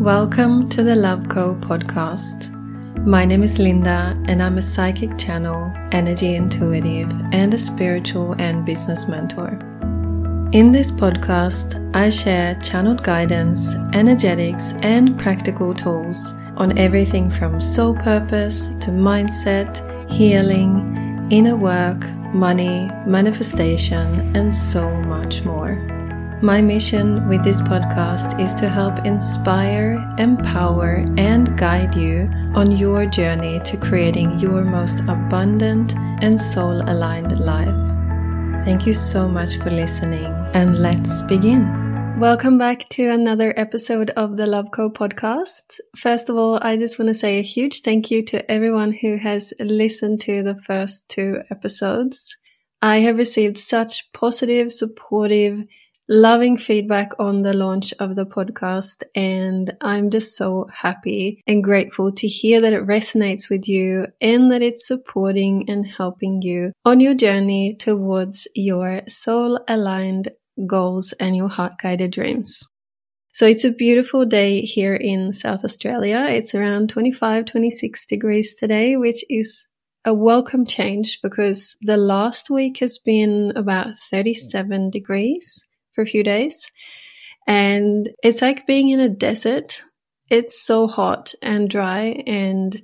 Welcome to the LOV Co podcast. My name is Linda, and I'm a psychic channel, energy intuitive, and a spiritual and business mentor. In this podcast, I share channeled guidance, energetics, and practical tools on everything from soul purpose to mindset, healing, inner work, money, manifestation, and so much more. My mission with this podcast is to help inspire, empower, and guide you on your journey to creating your most abundant and soul aligned life. Thank you so much for listening, and let's begin. Welcome back to another episode of the LOV Co podcast. First of all, I just want to say a huge thank you to everyone who has listened to the first two episodes. I have received such positive, supportive, loving feedback on the launch of the podcast. And I'm just so happy and grateful to hear that it resonates with you and that it's supporting and helping you on your journey towards your soul aligned goals and your heart guided dreams. So it's a beautiful day here in South Australia. It's around 25, 26 degrees today, which is a welcome change because the last week has been about 37 degrees for a few days. And it's like being in a desert. It's so hot and dry and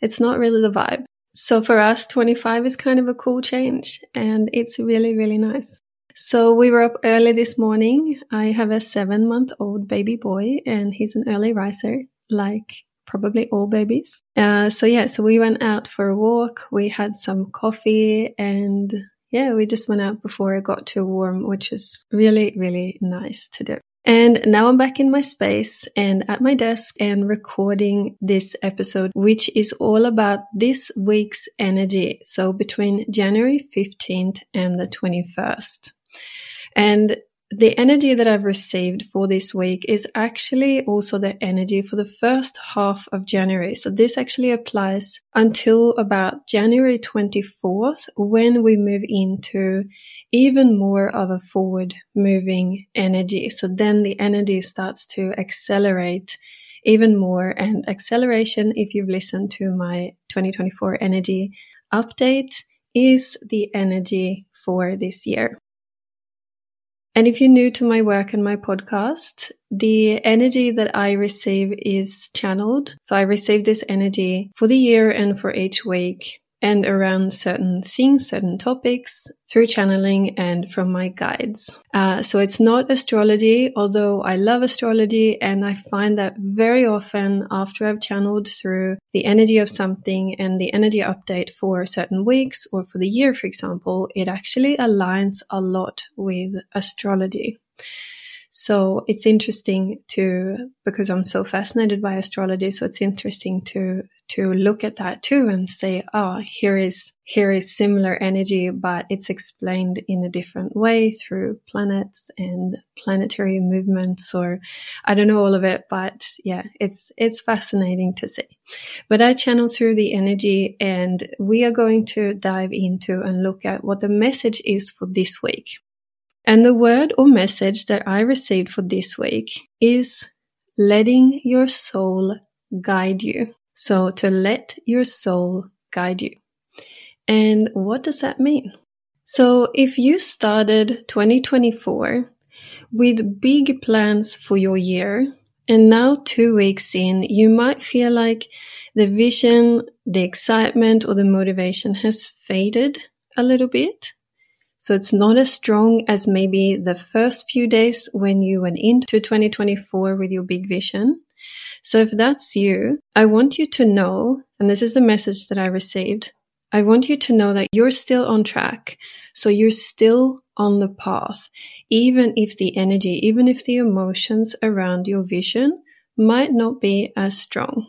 it's not really the vibe. So for us, 25 is kind of a cool change and it's really, really nice. So we were up early this morning. I have a seven month old baby boy and he's an early riser, like probably all babies. Uh, so yeah, so we went out for a walk. We had some coffee and yeah, we just went out before it got too warm, which is really, really nice to do. And now I'm back in my space and at my desk and recording this episode, which is all about this week's energy. So between January 15th and the 21st. And the energy that I've received for this week is actually also the energy for the first half of January. So this actually applies until about January 24th when we move into even more of a forward moving energy. So then the energy starts to accelerate even more and acceleration. If you've listened to my 2024 energy update is the energy for this year. And if you're new to my work and my podcast, the energy that I receive is channeled. So I receive this energy for the year and for each week and around certain things, certain topics through channeling and from my guides. Uh, so it's not astrology, although I love astrology and I find that very often after I've channeled through the energy of something and the energy update for certain weeks or for the year, for example, it actually aligns a lot with astrology. So it's interesting to, because I'm so fascinated by astrology. So it's interesting to, to look at that too and say, oh, here is, here is similar energy, but it's explained in a different way through planets and planetary movements or I don't know all of it, but yeah, it's, it's fascinating to see. But I channel through the energy and we are going to dive into and look at what the message is for this week. And the word or message that I received for this week is letting your soul guide you. So to let your soul guide you. And what does that mean? So if you started 2024 with big plans for your year, and now two weeks in, you might feel like the vision, the excitement, or the motivation has faded a little bit. So it's not as strong as maybe the first few days when you went into 2024 with your big vision. So if that's you, I want you to know, and this is the message that I received. I want you to know that you're still on track. So you're still on the path, even if the energy, even if the emotions around your vision might not be as strong.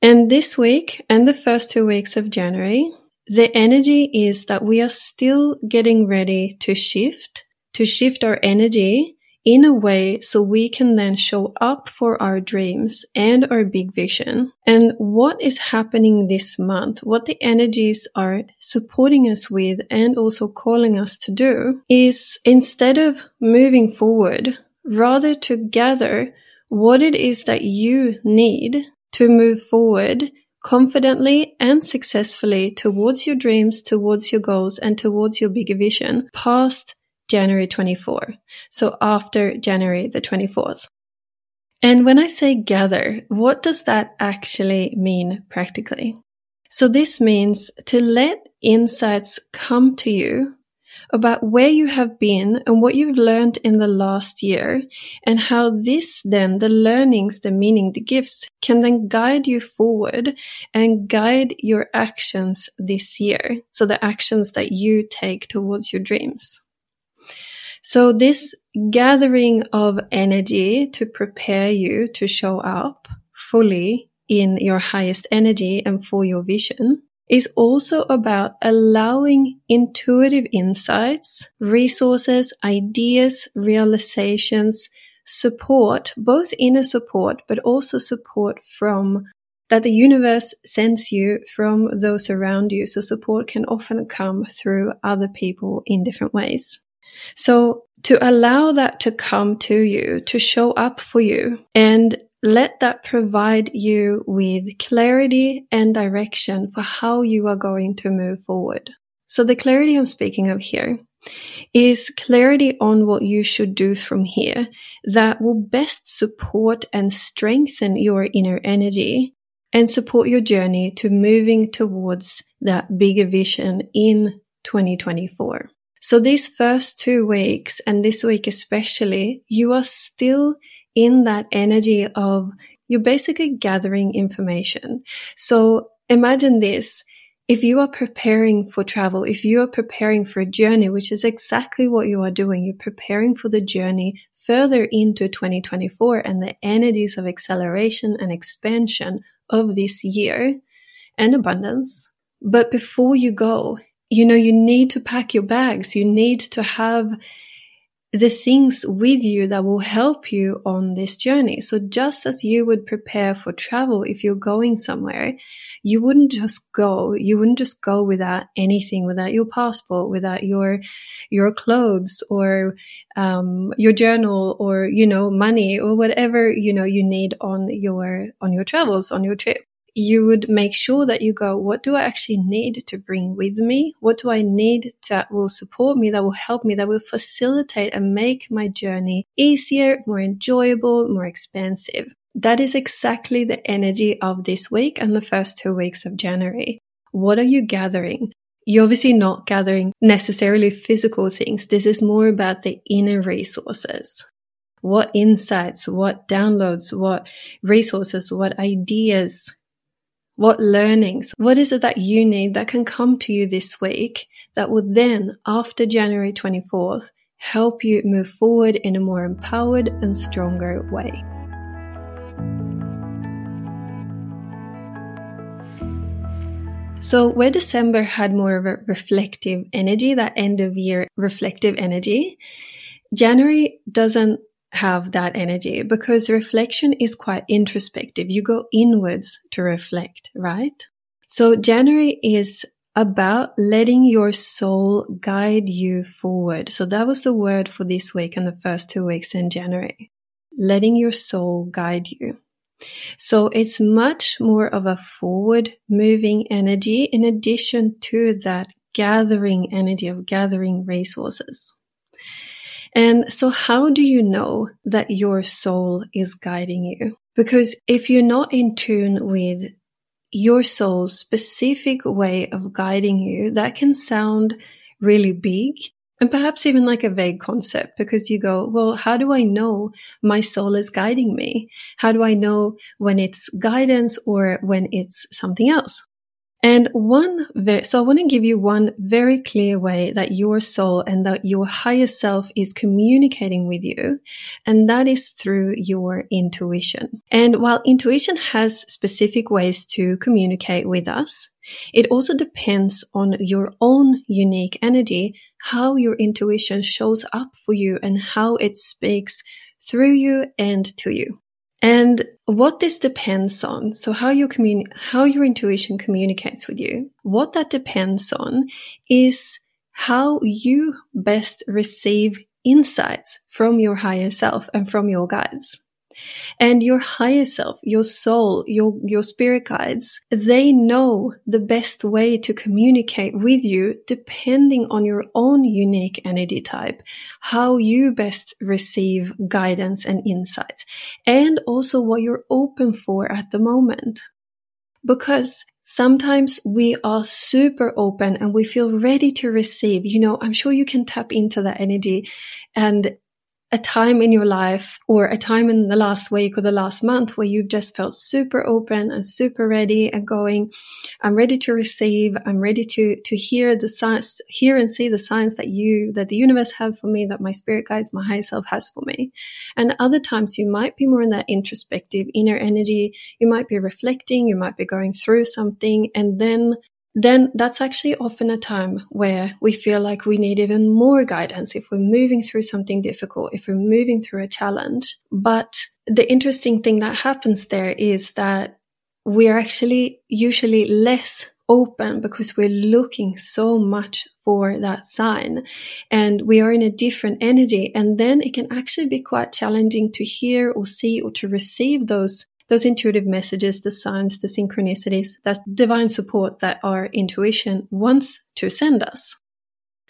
And this week and the first two weeks of January, the energy is that we are still getting ready to shift, to shift our energy in a way so we can then show up for our dreams and our big vision. And what is happening this month, what the energies are supporting us with and also calling us to do is instead of moving forward, rather to gather what it is that you need to move forward confidently and successfully towards your dreams, towards your goals, and towards your bigger vision past January 24. So after January the 24th. And when I say gather, what does that actually mean practically? So this means to let insights come to you about where you have been and what you've learned in the last year and how this then, the learnings, the meaning, the gifts can then guide you forward and guide your actions this year. So the actions that you take towards your dreams. So this gathering of energy to prepare you to show up fully in your highest energy and for your vision is also about allowing intuitive insights, resources, ideas, realizations, support, both inner support, but also support from that the universe sends you from those around you. So support can often come through other people in different ways. So to allow that to come to you, to show up for you and let that provide you with clarity and direction for how you are going to move forward. So the clarity I'm speaking of here is clarity on what you should do from here that will best support and strengthen your inner energy and support your journey to moving towards that bigger vision in 2024. So these first two weeks and this week especially, you are still in that energy of you're basically gathering information. So imagine this. If you are preparing for travel, if you are preparing for a journey, which is exactly what you are doing, you're preparing for the journey further into 2024 and the energies of acceleration and expansion of this year and abundance. But before you go, you know, you need to pack your bags. You need to have the things with you that will help you on this journey. So just as you would prepare for travel, if you're going somewhere, you wouldn't just go, you wouldn't just go without anything, without your passport, without your, your clothes or, um, your journal or, you know, money or whatever, you know, you need on your, on your travels, on your trip you would make sure that you go, what do I actually need to bring with me? What do I need that will support me, that will help me, that will facilitate and make my journey easier, more enjoyable, more expansive? That is exactly the energy of this week and the first two weeks of January. What are you gathering? You're obviously not gathering necessarily physical things. This is more about the inner resources. What insights, what downloads, what resources, what ideas what learnings, what is it that you need that can come to you this week that will then, after January 24th, help you move forward in a more empowered and stronger way? So, where December had more of a reflective energy, that end of year reflective energy, January doesn't have that energy because reflection is quite introspective. You go inwards to reflect, right? So January is about letting your soul guide you forward. So that was the word for this week and the first two weeks in January. Letting your soul guide you. So it's much more of a forward moving energy in addition to that gathering energy of gathering resources. And so how do you know that your soul is guiding you? Because if you're not in tune with your soul's specific way of guiding you, that can sound really big and perhaps even like a vague concept because you go, well, how do I know my soul is guiding me? How do I know when it's guidance or when it's something else? And one, so I want to give you one very clear way that your soul and that your higher self is communicating with you. And that is through your intuition. And while intuition has specific ways to communicate with us, it also depends on your own unique energy, how your intuition shows up for you and how it speaks through you and to you. And what this depends on, so how you communi- how your intuition communicates with you, what that depends on is how you best receive insights from your higher self and from your guides. And your higher self, your soul, your, your spirit guides, they know the best way to communicate with you depending on your own unique energy type, how you best receive guidance and insights, and also what you're open for at the moment. Because sometimes we are super open and we feel ready to receive. You know, I'm sure you can tap into that energy and a time in your life or a time in the last week or the last month where you've just felt super open and super ready and going, I'm ready to receive. I'm ready to, to hear the signs, hear and see the signs that you, that the universe have for me, that my spirit guides, my higher self has for me. And other times you might be more in that introspective inner energy. You might be reflecting. You might be going through something and then then that's actually often a time where we feel like we need even more guidance if we're moving through something difficult, if we're moving through a challenge. But the interesting thing that happens there is that we're actually usually less open because we're looking so much for that sign and we are in a different energy. And then it can actually be quite challenging to hear or see or to receive those those intuitive messages, the signs, the synchronicities, that divine support that our intuition wants to send us.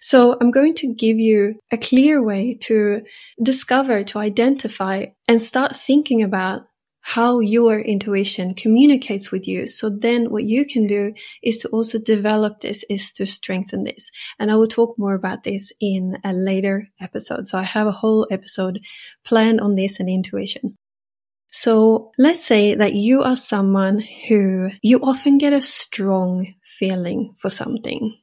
So I'm going to give you a clear way to discover, to identify and start thinking about how your intuition communicates with you. So then what you can do is to also develop this, is to strengthen this. And I will talk more about this in a later episode. So I have a whole episode planned on this and intuition. So let's say that you are someone who you often get a strong feeling for something.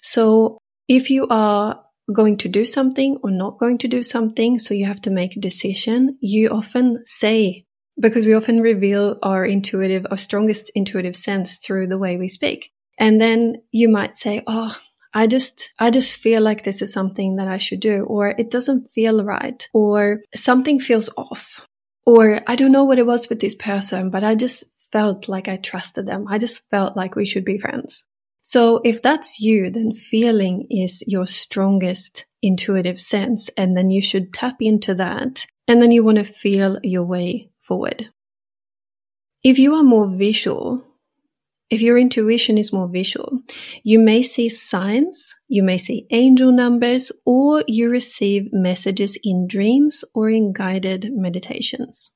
So if you are going to do something or not going to do something, so you have to make a decision, you often say, because we often reveal our intuitive, our strongest intuitive sense through the way we speak. And then you might say, Oh, I just, I just feel like this is something that I should do, or it doesn't feel right, or something feels off. Or I don't know what it was with this person, but I just felt like I trusted them. I just felt like we should be friends. So if that's you, then feeling is your strongest intuitive sense. And then you should tap into that. And then you want to feel your way forward. If you are more visual, if your intuition is more visual, you may see signs, you may see angel numbers, or you receive messages in dreams or in guided meditations.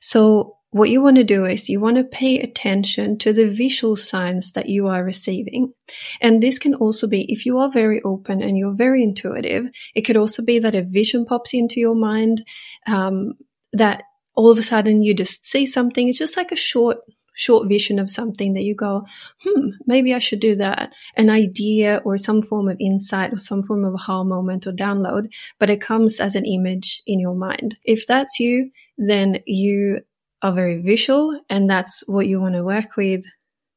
So what you want to do is you want to pay attention to the visual signs that you are receiving. And this can also be, if you are very open and you're very intuitive, it could also be that a vision pops into your mind, um, that all of a sudden you just see something. It's just like a short short vision of something that you go, hmm, maybe I should do that. An idea or some form of insight or some form of aha moment or download, but it comes as an image in your mind. If that's you, then you are very visual and that's what you want to work with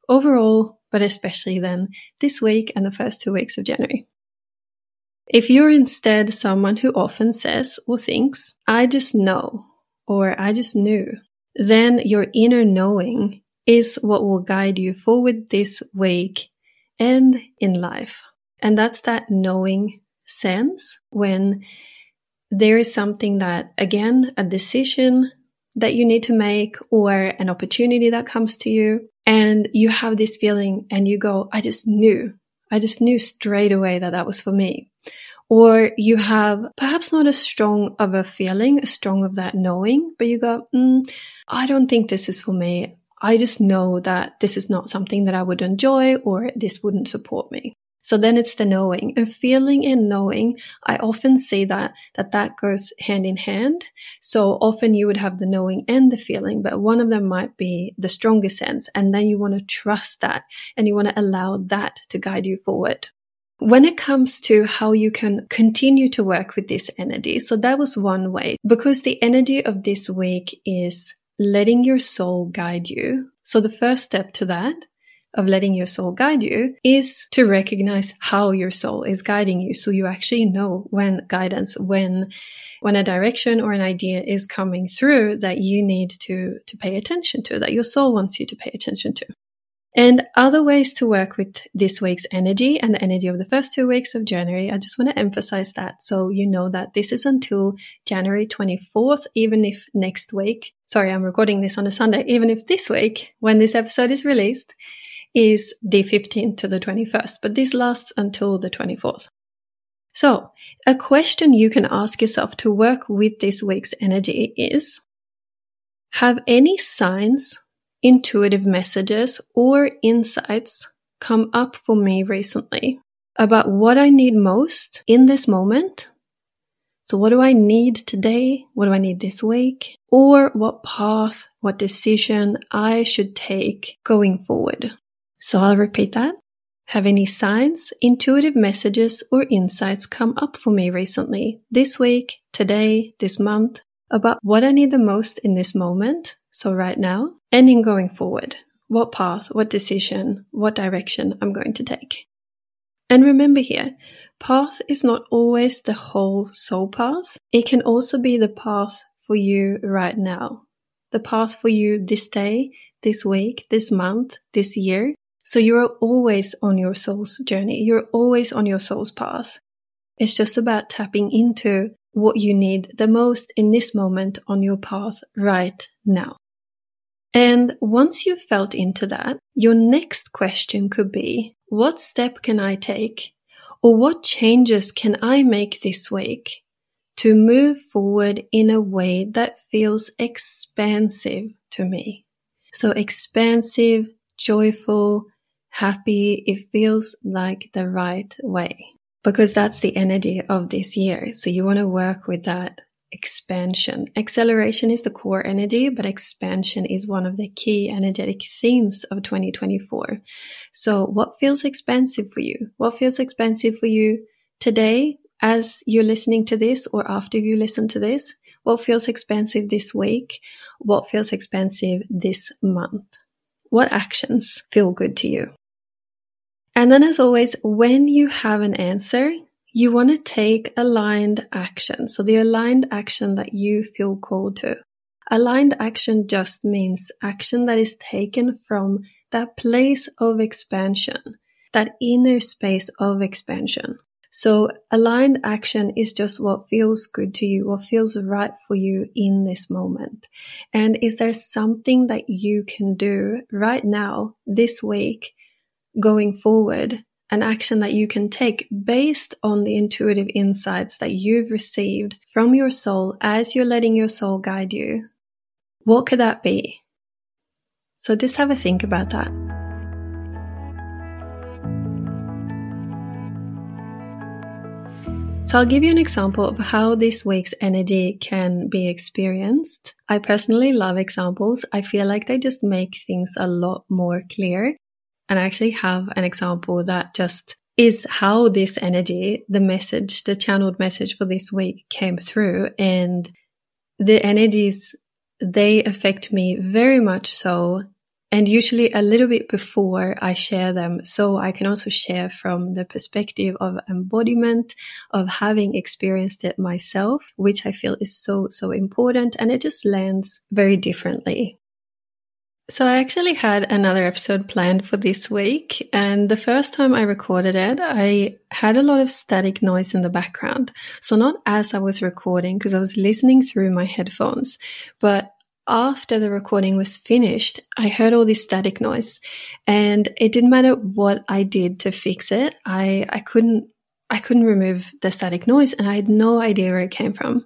overall, but especially then this week and the first two weeks of January. If you're instead someone who often says or thinks, I just know, or I just knew, then your inner knowing is what will guide you forward this week and in life. And that's that knowing sense when there is something that, again, a decision that you need to make or an opportunity that comes to you. And you have this feeling and you go, I just knew. I just knew straight away that that was for me. Or you have perhaps not as strong of a feeling, as strong of that knowing, but you go, mm, I don't think this is for me. I just know that this is not something that I would enjoy or this wouldn't support me. So then it's the knowing and feeling and knowing. I often say that, that that goes hand in hand. So often you would have the knowing and the feeling, but one of them might be the strongest sense. And then you want to trust that and you want to allow that to guide you forward. When it comes to how you can continue to work with this energy, so that was one way because the energy of this week is letting your soul guide you. So the first step to that of letting your soul guide you is to recognize how your soul is guiding you. So you actually know when guidance, when, when a direction or an idea is coming through that you need to, to pay attention to, that your soul wants you to pay attention to. And other ways to work with this week's energy and the energy of the first two weeks of January, I just want to emphasize that so you know that this is until January 24th, even if next week, sorry, I'm recording this on a Sunday, even if this week, when this episode is released, is the 15th to the 21st, but this lasts until the 24th. So, a question you can ask yourself to work with this week's energy is Have any signs, intuitive messages, or insights come up for me recently about what I need most in this moment? So, what do I need today? What do I need this week? Or what path, what decision I should take going forward? So, I'll repeat that. Have any signs, intuitive messages, or insights come up for me recently, this week, today, this month, about what I need the most in this moment, so right now, and in going forward? What path, what decision, what direction I'm going to take? And remember here, path is not always the whole soul path. It can also be the path for you right now. The path for you this day, this week, this month, this year, so you're always on your soul's journey. You're always on your soul's path. It's just about tapping into what you need the most in this moment on your path right now. And once you've felt into that, your next question could be, what step can I take? Or what changes can I make this week to move forward in a way that feels expansive to me? So expansive, joyful, happy, it feels like the right way because that's the energy of this year. So you want to work with that expansion. Acceleration is the core energy, but expansion is one of the key energetic themes of 2024. So what feels expansive for you? What feels expansive for you today as you're listening to this or after you listen to this? What feels expansive this week? What feels expansive this month? What actions feel good to you? And then, as always, when you have an answer, you want to take aligned action. So, the aligned action that you feel called to. Aligned action just means action that is taken from that place of expansion, that inner space of expansion. So aligned action is just what feels good to you, what feels right for you in this moment. And is there something that you can do right now, this week, going forward, an action that you can take based on the intuitive insights that you've received from your soul as you're letting your soul guide you. What could that be? So just have a think about that. So I'll give you an example of how this week's energy can be experienced. I personally love examples. I feel like they just make things a lot more clear. And I actually have an example that just is how this energy, the message, the channeled message for this week came through. And the energies, they affect me very much so. And usually a little bit before I share them. So I can also share from the perspective of embodiment, of having experienced it myself, which I feel is so, so important. And it just lands very differently. So I actually had another episode planned for this week, and the first time I recorded it, I had a lot of static noise in the background. So not as I was recording, because I was listening through my headphones, but after the recording was finished, I heard all this static noise, and it didn't matter what I did to fix it. I I couldn't I couldn't remove the static noise and I had no idea where it came from.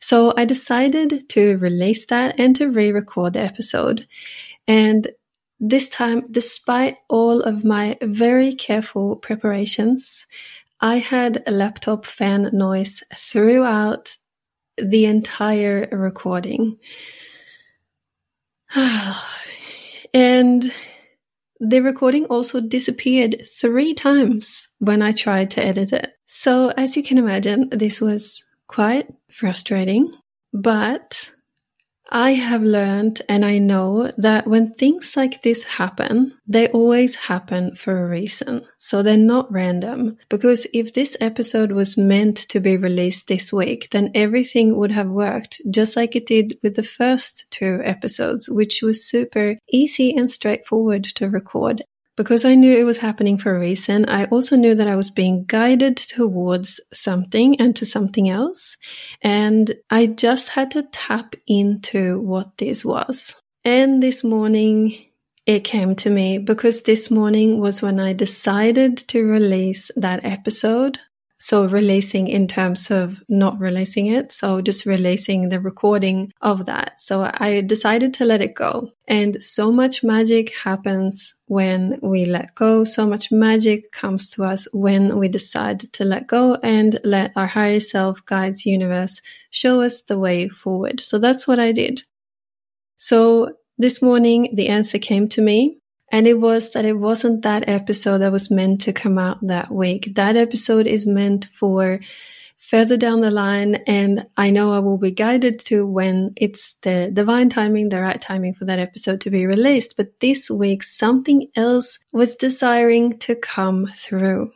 So I decided to release that and to re-record the episode. And this time, despite all of my very careful preparations, I had a laptop fan noise throughout the entire recording. and the recording also disappeared three times when I tried to edit it. So, as you can imagine, this was quite frustrating, but I have learned and I know that when things like this happen, they always happen for a reason. So they're not random. Because if this episode was meant to be released this week, then everything would have worked just like it did with the first two episodes, which was super easy and straightforward to record because I knew it was happening for a reason, I also knew that I was being guided towards something and to something else. And I just had to tap into what this was. And this morning, it came to me because this morning was when I decided to release that episode so releasing in terms of not releasing it. So just releasing the recording of that. So I decided to let it go. And so much magic happens when we let go. So much magic comes to us when we decide to let go and let our higher self guides universe show us the way forward. So that's what I did. So this morning, the answer came to me and it was that it wasn't that episode that was meant to come out that week. That episode is meant for further down the line. And I know I will be guided to when it's the divine timing, the right timing for that episode to be released. But this week, something else was desiring to come through.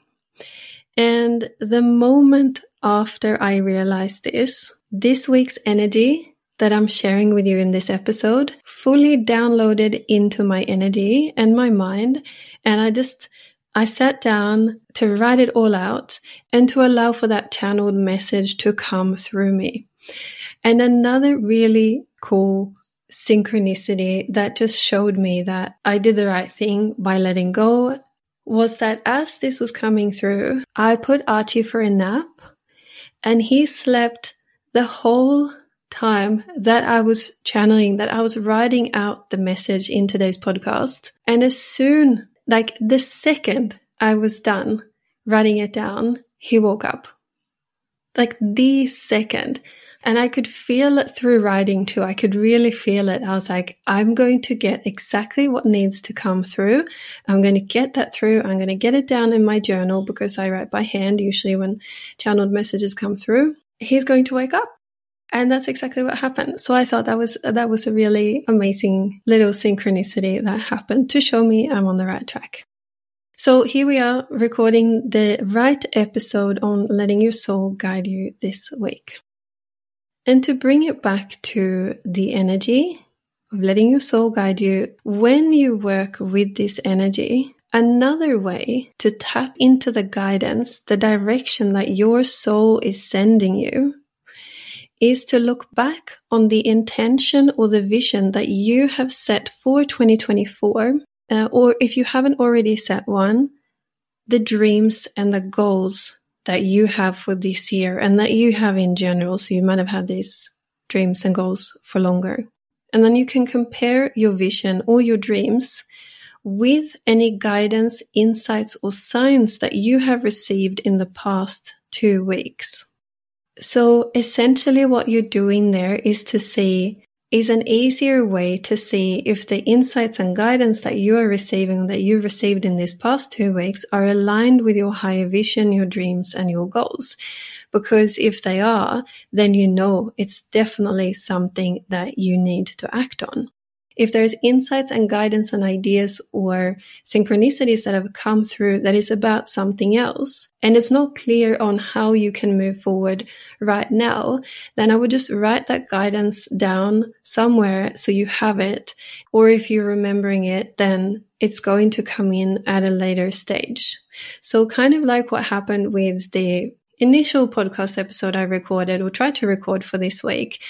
And the moment after I realized this, this week's energy that I'm sharing with you in this episode fully downloaded into my energy and my mind. And I just, I sat down to write it all out and to allow for that channeled message to come through me. And another really cool synchronicity that just showed me that I did the right thing by letting go was that as this was coming through, I put Archie for a nap and he slept the whole time that I was channeling, that I was writing out the message in today's podcast. And as soon, like the second I was done writing it down, he woke up. Like the second. And I could feel it through writing too. I could really feel it. I was like, I'm going to get exactly what needs to come through. I'm going to get that through. I'm going to get it down in my journal because I write by hand usually when channeled messages come through. He's going to wake up and that's exactly what happened. So I thought that was that was a really amazing little synchronicity that happened to show me I'm on the right track. So here we are recording the right episode on letting your soul guide you this week. And to bring it back to the energy of letting your soul guide you, when you work with this energy, another way to tap into the guidance, the direction that your soul is sending you, is to look back on the intention or the vision that you have set for 2024, uh, or if you haven't already set one, the dreams and the goals that you have for this year and that you have in general. So you might have had these dreams and goals for longer. And then you can compare your vision or your dreams with any guidance, insights, or signs that you have received in the past two weeks. So essentially what you're doing there is to see is an easier way to see if the insights and guidance that you are receiving that you've received in these past two weeks are aligned with your higher vision, your dreams and your goals. Because if they are, then you know it's definitely something that you need to act on if there's insights and guidance and ideas or synchronicities that have come through that is about something else, and it's not clear on how you can move forward right now, then I would just write that guidance down somewhere so you have it. Or if you're remembering it, then it's going to come in at a later stage. So kind of like what happened with the initial podcast episode I recorded or tried to record for this week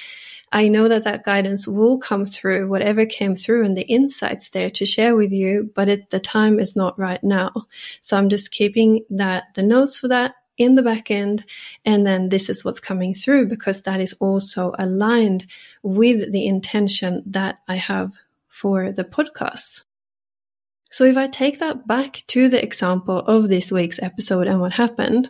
I know that that guidance will come through, whatever came through and the insights there to share with you, but it, the time is not right now. So I'm just keeping that, the notes for that in the back end. And then this is what's coming through because that is also aligned with the intention that I have for the podcast. So if I take that back to the example of this week's episode and what happened,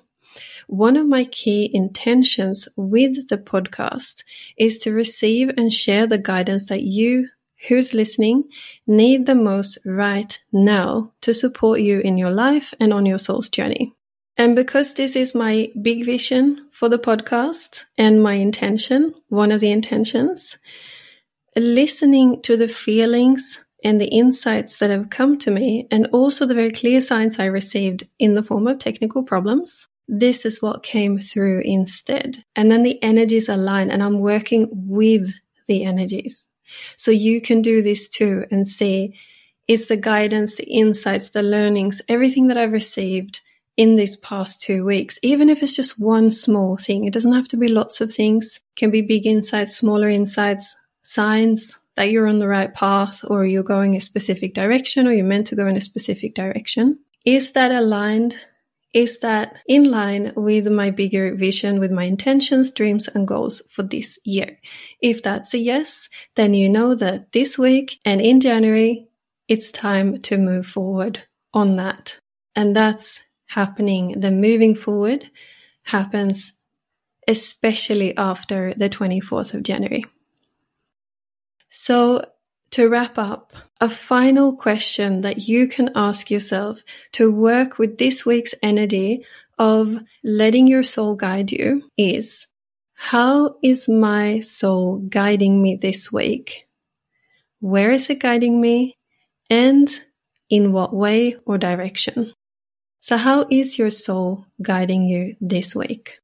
one of my key intentions with the podcast is to receive and share the guidance that you who's listening need the most right now to support you in your life and on your soul's journey. And because this is my big vision for the podcast and my intention, one of the intentions, listening to the feelings and the insights that have come to me, and also the very clear signs I received in the form of technical problems, this is what came through instead. And then the energies align, and I'm working with the energies. So you can do this too and see is the guidance, the insights, the learnings, everything that I've received in these past two weeks, even if it's just one small thing. It doesn't have to be lots of things. Can be big insights, smaller insights, signs that you're on the right path or you're going a specific direction or you're meant to go in a specific direction. Is that aligned? Is that in line with my bigger vision, with my intentions, dreams, and goals for this year? If that's a yes, then you know that this week and in January, it's time to move forward on that. And that's happening. The moving forward happens especially after the 24th of January. So, to wrap up, a final question that you can ask yourself to work with this week's energy of letting your soul guide you is How is my soul guiding me this week? Where is it guiding me? And in what way or direction? So, how is your soul guiding you this week?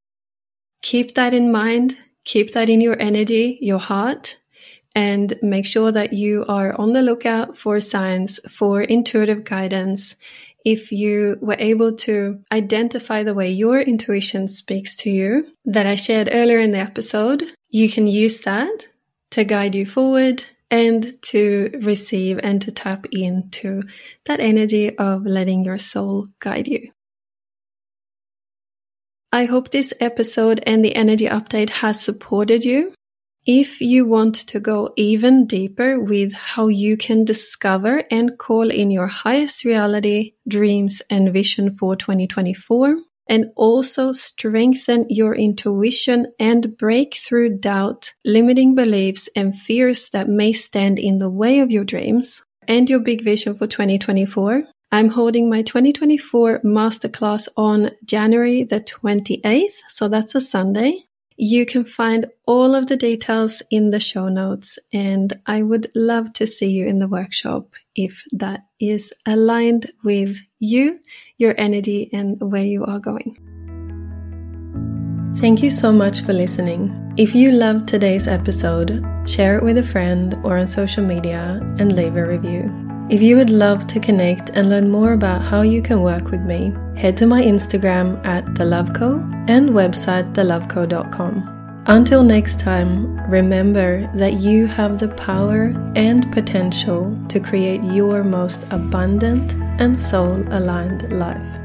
Keep that in mind, keep that in your energy, your heart, and make sure that you are on the lookout for signs for intuitive guidance. If you were able to identify the way your intuition speaks to you that I shared earlier in the episode, you can use that to guide you forward and to receive and to tap into that energy of letting your soul guide you. I hope this episode and the energy update has supported you. If you want to go even deeper with how you can discover and call in your highest reality, dreams, and vision for 2024, and also strengthen your intuition and break through doubt, limiting beliefs, and fears that may stand in the way of your dreams and your big vision for 2024. I'm holding my 2024 masterclass on January the 28th, so that's a Sunday. You can find all of the details in the show notes, and I would love to see you in the workshop if that is aligned with you, your energy, and where you are going. Thank you so much for listening. If you loved today's episode, share it with a friend or on social media and leave a review. If you would love to connect and learn more about how you can work with me, head to my Instagram at thelovco and website thelovco.com. Until next time, remember that you have the power and potential to create your most abundant and soul aligned life.